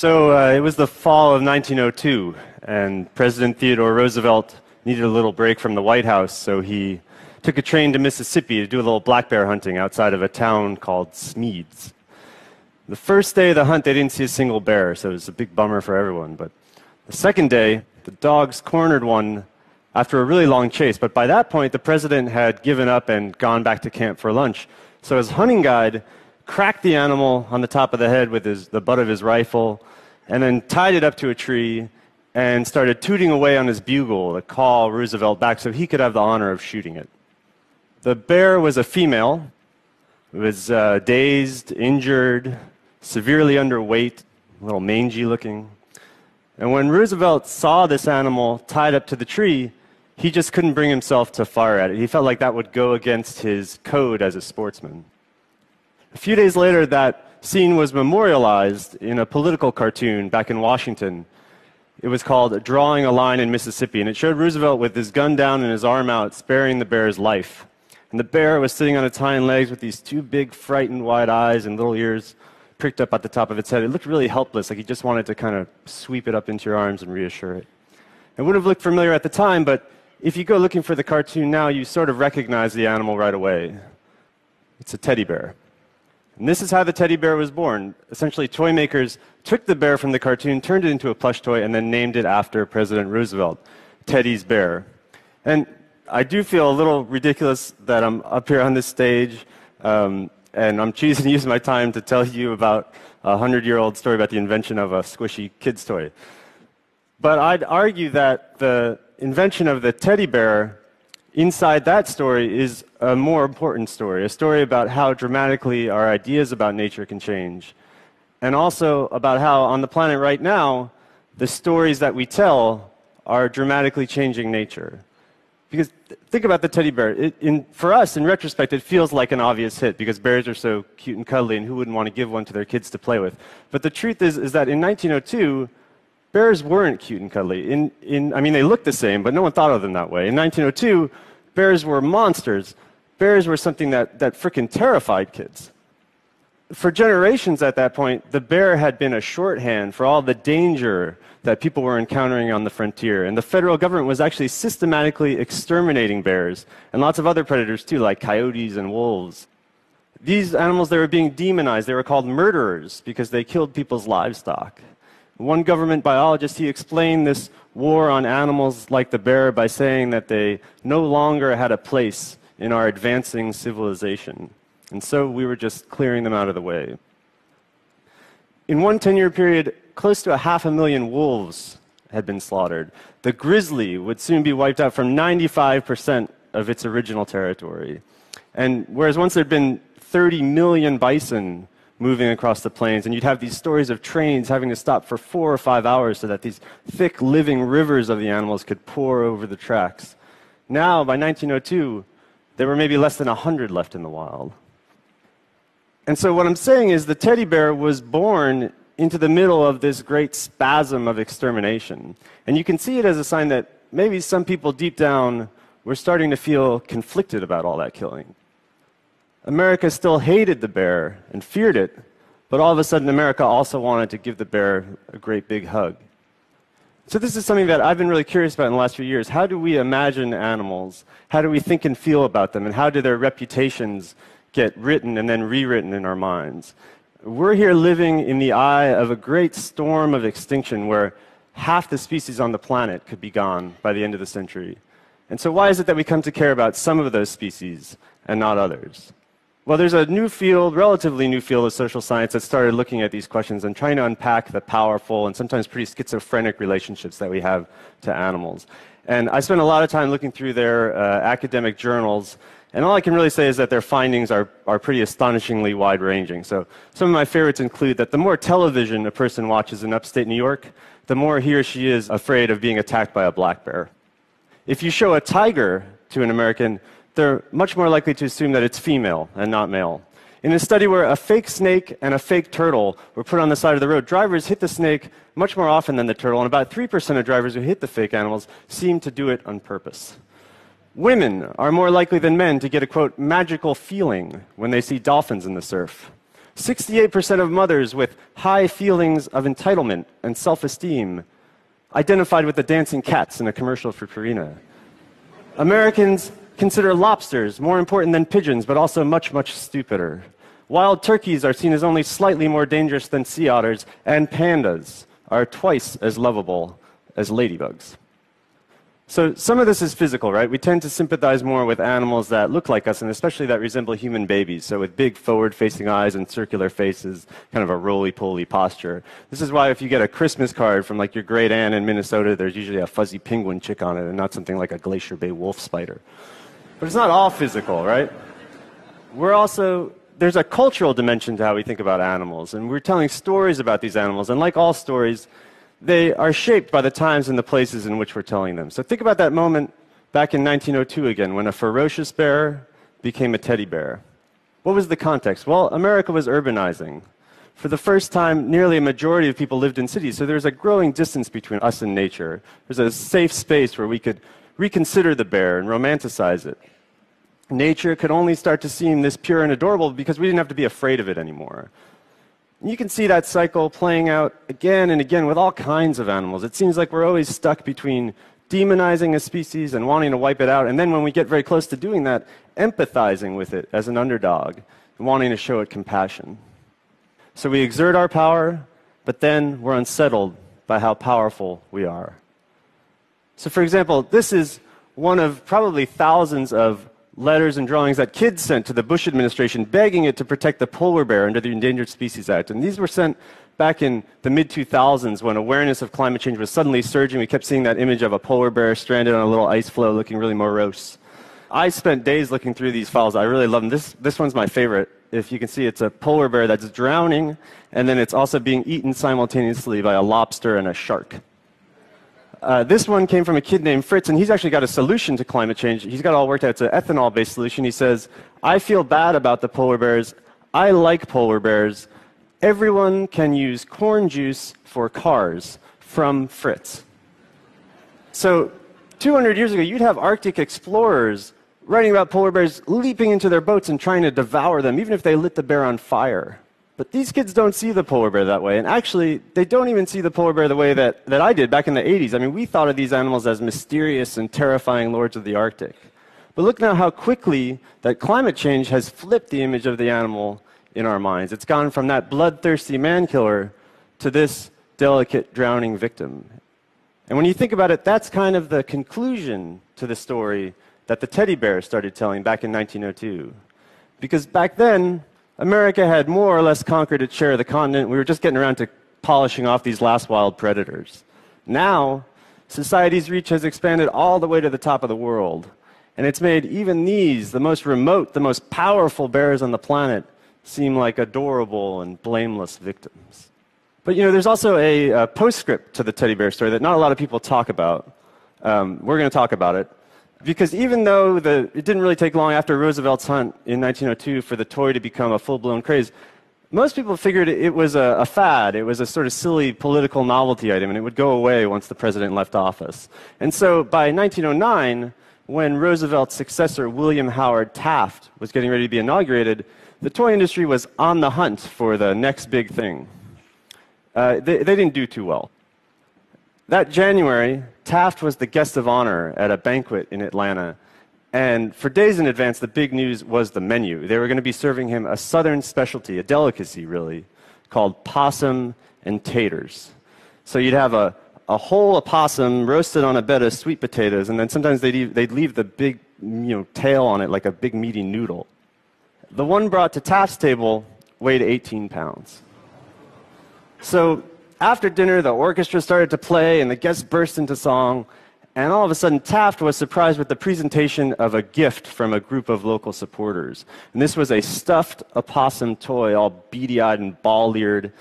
So uh, it was the fall of 1902, and President Theodore Roosevelt needed a little break from the White House, so he took a train to Mississippi to do a little black bear hunting outside of a town called Smedes. The first day of the hunt, they didn't see a single bear, so it was a big bummer for everyone. But the second day, the dogs cornered one after a really long chase. But by that point, the president had given up and gone back to camp for lunch. So his hunting guide cracked the animal on the top of the head with his, the butt of his rifle, and then tied it up to a tree and started tooting away on his bugle to call Roosevelt back so he could have the honor of shooting it. The bear was a female. It was uh, dazed, injured, severely underweight, a little mangy looking. And when Roosevelt saw this animal tied up to the tree, he just couldn't bring himself to fire at it. He felt like that would go against his code as a sportsman. A few days later, that scene was memorialized in a political cartoon back in Washington. It was called Drawing a Line in Mississippi, and it showed Roosevelt with his gun down and his arm out, sparing the bear's life. And the bear was sitting on its hind legs with these two big, frightened, wide eyes and little ears pricked up at the top of its head. It looked really helpless, like he just wanted to kind of sweep it up into your arms and reassure it. It wouldn't have looked familiar at the time, but if you go looking for the cartoon now, you sort of recognize the animal right away. It's a teddy bear. And this is how the teddy bear was born. Essentially, toy makers took the bear from the cartoon, turned it into a plush toy, and then named it after President Roosevelt, Teddy's Bear. And I do feel a little ridiculous that I'm up here on this stage, um, and I'm choosing to use my time to tell you about a hundred year old story about the invention of a squishy kid's toy. But I'd argue that the invention of the teddy bear inside that story is a more important story, a story about how dramatically our ideas about nature can change. And also about how, on the planet right now, the stories that we tell are dramatically changing nature. Because think about the teddy bear. It, in, for us, in retrospect, it feels like an obvious hit because bears are so cute and cuddly, and who wouldn't want to give one to their kids to play with? But the truth is, is that in 1902, bears weren't cute and cuddly. In, in, I mean, they looked the same, but no one thought of them that way. In 1902, bears were monsters. Bears were something that, that terrified kids. For generations at that point, the bear had been a shorthand for all the danger that people were encountering on the frontier. And the federal government was actually systematically exterminating bears and lots of other predators too, like coyotes and wolves. These animals, they were being demonized. They were called murderers because they killed people's livestock. One government biologist, he explained this war on animals like the bear by saying that they no longer had a place in our advancing civilization. And so we were just clearing them out of the way. In one 10 year period, close to a half a million wolves had been slaughtered. The grizzly would soon be wiped out from 95% of its original territory. And whereas once there'd been 30 million bison moving across the plains. And you'd have these stories of trains having to stop for four or five hours so that these thick, living rivers of the animals could pour over the tracks. Now, by 1902, there were maybe less than 100 left in the wild. And so, what I'm saying is the teddy bear was born into the middle of this great spasm of extermination. And you can see it as a sign that maybe some people deep down were starting to feel conflicted about all that killing. America still hated the bear and feared it, but all of a sudden, America also wanted to give the bear a great big hug. So, this is something that I've been really curious about in the last few years. How do we imagine animals? How do we think and feel about them? And how do their reputations get written and then rewritten in our minds? We're here living in the eye of a great storm of extinction where half the species on the planet could be gone by the end of the century. And so, why is it that we come to care about some of those species and not others? Well, there's a new field, relatively new field of social science that started looking at these questions and trying to unpack the powerful and sometimes pretty schizophrenic relationships that we have to animals. And I spent a lot of time looking through their uh, academic journals, and all I can really say is that their findings are, are pretty astonishingly wide ranging. So, some of my favorites include that the more television a person watches in upstate New York, the more he or she is afraid of being attacked by a black bear. If you show a tiger to an American, they're much more likely to assume that it's female and not male. In a study where a fake snake and a fake turtle were put on the side of the road, drivers hit the snake much more often than the turtle, and about 3% of drivers who hit the fake animals seem to do it on purpose. Women are more likely than men to get a quote, magical feeling when they see dolphins in the surf. 68% of mothers with high feelings of entitlement and self esteem identified with the dancing cats in a commercial for Purina. Americans consider lobsters more important than pigeons, but also much, much stupider. Wild turkeys are seen as only slightly more dangerous than sea otters, and pandas are twice as lovable as ladybugs. So some of this is physical, right? We tend to sympathize more with animals that look like us, and especially that resemble human babies. So with big forward-facing eyes and circular faces, kind of a roly-poly posture. This is why if you get a Christmas card from like your great aunt in Minnesota, there's usually a fuzzy penguin chick on it, and not something like a Glacier Bay wolf spider. But it's not all physical, right? We're also there's a cultural dimension to how we think about animals, and we're telling stories about these animals, and like all stories they are shaped by the times and the places in which we're telling them. So think about that moment back in 1902 again, when a ferocious bear became a teddy bear. What was the context? Well, America was urbanizing. For the first time, nearly a majority of people lived in cities, so there was a growing distance between us and nature. There's a safe space where we could reconsider the bear and romanticize it. Nature could only start to seem this pure and adorable because we didn't have to be afraid of it anymore. You can see that cycle playing out again and again with all kinds of animals. It seems like we're always stuck between demonizing a species and wanting to wipe it out, and then when we get very close to doing that, empathizing with it as an underdog and wanting to show it compassion. So we exert our power, but then we're unsettled by how powerful we are. So, for example, this is one of probably thousands of letters and drawings that kids sent to the Bush administration begging it to protect the polar bear under the Endangered Species Act. And these were sent back in the mid 2000s when awareness of climate change was suddenly surging. We kept seeing that image of a polar bear stranded on a little ice floe looking really morose. I spent days looking through these files. I really love them. This, this one's my favorite. If you can see, it's a polar bear that's drowning, and then it's also being eaten simultaneously by a lobster and a shark. Uh, this one came from a kid named Fritz, and he's actually got a solution to climate change. He's got all worked out. It's an ethanol based solution. He says, I feel bad about the polar bears. I like polar bears. Everyone can use corn juice for cars from Fritz. So, 200 years ago, you'd have Arctic explorers writing about polar bears leaping into their boats and trying to devour them, even if they lit the bear on fire. But these kids don't see the polar bear that way. And actually, they don't even see the polar bear the way that, that I did back in the 80s. I mean, we thought of these animals as mysterious and terrifying lords of the Arctic. But look now how quickly that climate change has flipped the image of the animal in our minds. It's gone from that bloodthirsty man killer to this delicate drowning victim. And when you think about it, that's kind of the conclusion to the story that the teddy bear started telling back in 1902. Because back then, America had more or less conquered its share of the continent. We were just getting around to polishing off these last wild predators. Now, society's reach has expanded all the way to the top of the world. And it's made even these, the most remote, the most powerful bears on the planet, seem like adorable and blameless victims. But you know, there's also a, a postscript to the teddy bear story that not a lot of people talk about. Um, we're going to talk about it because even though the, it didn't really take long after Roosevelt's hunt in 1902 for the toy to become a full blown craze, most people figured it was a, a, fad. It was a sort of silly political novelty item, and it would go away once the president left office. And so by 1909, when Roosevelt's successor, William Howard Taft, was getting ready to be inaugurated, the toy industry was on the hunt for the next big thing. Uh, they, they didn't do too well. That January, Taft was the guest of honor at a banquet in Atlanta. And for days in advance, the big news was the menu. They were going to be serving him a southern specialty, a delicacy really, called possum and taters. So you'd have a, a whole opossum roasted on a bed of sweet potatoes, and then sometimes they'd, they'd leave the big you know, tail on it like a big meaty noodle. The one brought to Taft's table weighed 18 pounds. So after dinner, the orchestra started to play and the guests burst into song. And all of a sudden, Taft was surprised with the presentation of a gift from a group of local supporters. And this was a stuffed opossum toy, all beady eyed and ball eared.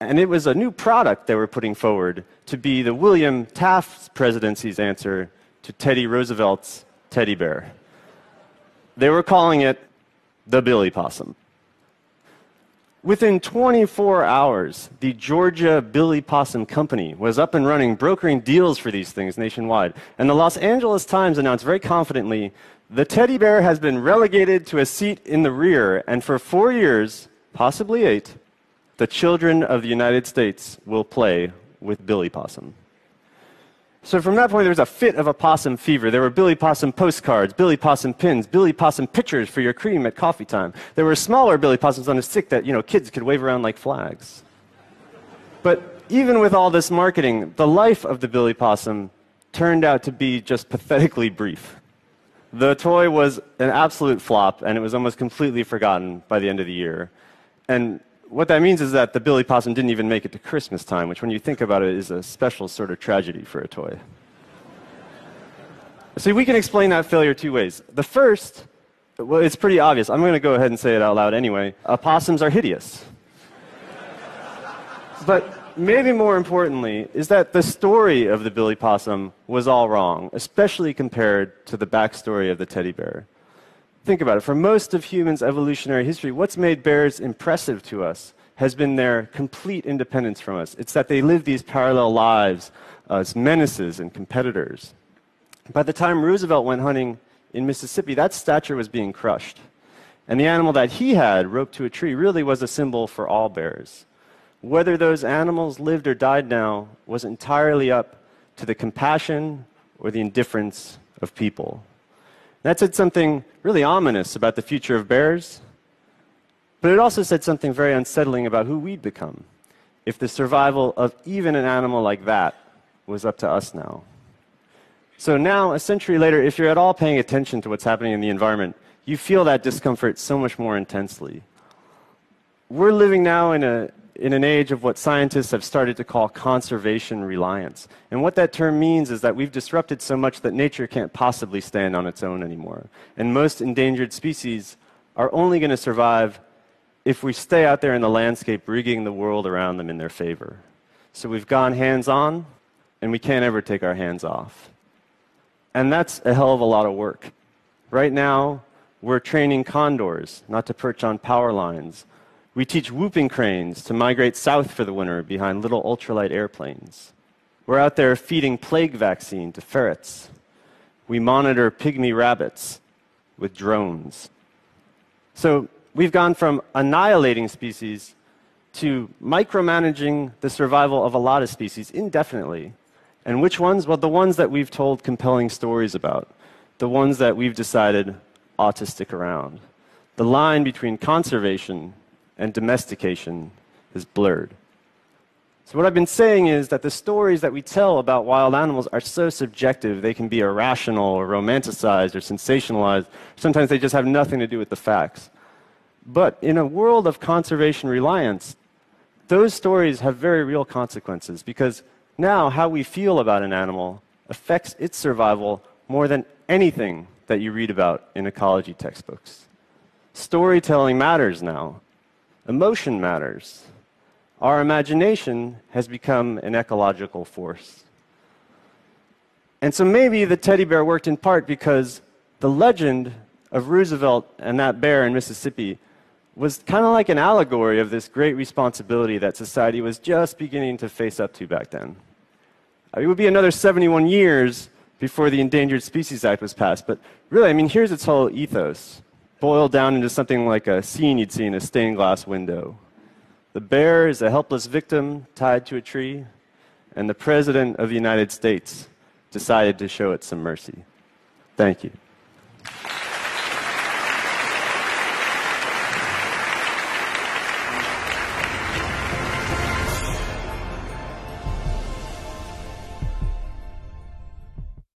And it was a new product they were putting forward to be the William Taft presidency's answer to Teddy Roosevelt's teddy bear. They were calling it the Billy Possum. Within 24 hours, the Georgia Billy Possum Company was up and running, brokering deals for these things nationwide. And the Los Angeles Times announced very confidently the teddy bear has been relegated to a seat in the rear, and for four years, possibly eight, the children of the United States will play with Billy Possum. So from that point, there was a fit of a possum fever. There were Billy Possum postcards, Billy Possum pins, Billy Possum pictures for your cream at coffee time. There were smaller Billy Possums on a stick that, you know, kids could wave around like flags. But even with all this marketing, the life of the Billy Possum turned out to be just pathetically brief. The toy was an absolute flop, and it was almost completely forgotten by the end of the year. And what that means is that the Billy Possum didn't even make it to Christmas time, which, when you think about it, is a special sort of tragedy for a toy. See, we can explain that failure two ways. The first, well, it's pretty obvious. I'm going to go ahead and say it out loud anyway. Uh, Opossums are hideous. but maybe more importantly is that the story of the Billy Possum was all wrong, especially compared to the backstory of the teddy bear. Think about it. For most of humans' evolutionary history, what's made bears impressive to us has been their complete independence from us. It's that they live these parallel lives as menaces and competitors. By the time Roosevelt went hunting in Mississippi, that stature was being crushed. And the animal that he had, roped to a tree, really was a symbol for all bears. Whether those animals lived or died now was entirely up to the compassion or the indifference of people. That said something really ominous about the future of bears, but it also said something very unsettling about who we'd become if the survival of even an animal like that was up to us now. So now, a century later, if you're at all paying attention to what's happening in the environment, you feel that discomfort so much more intensely. We're living now in a, in an age of what scientists have started to call conservation reliance. And what that term means is that we've disrupted so much that nature can't possibly stand on its own anymore. And most endangered species are only going to survive if we stay out there in the landscape rigging the world around them in their favor. So we've gone hands on, and we can't ever take our hands off. And that's a hell of a lot of work. Right now, we're training condors not to perch on power lines we teach whooping cranes to migrate south for the winter behind little ultralight airplanes. We're out there feeding plague vaccine to ferrets. We monitor pygmy rabbits with drones. So we've gone from annihilating species to micromanaging the survival of a lot of species indefinitely. And which ones? Well, the ones that we've told compelling stories about, the ones that we've decided ought to stick around. The line between conservation and domestication is blurred. So, what I've been saying is that the stories that we tell about wild animals are so subjective, they can be irrational or romanticized or sensationalized. Sometimes they just have nothing to do with the facts. But in a world of conservation reliance, those stories have very real consequences because now how we feel about an animal affects its survival more than anything that you read about in ecology textbooks. Storytelling matters now. Emotion matters. Our imagination has become an ecological force. And so maybe the teddy bear worked in part because the legend of Roosevelt and that bear in Mississippi was kind of like an allegory of this great responsibility that society was just beginning to face up to back then. It would be another 71 years before the Endangered Species Act was passed, but really, I mean, here's its whole ethos boiled down into something like a scene you'd see in a stained glass window. The bear is a helpless victim tied to a tree, and the President of the United States decided to show it some mercy. Thank you.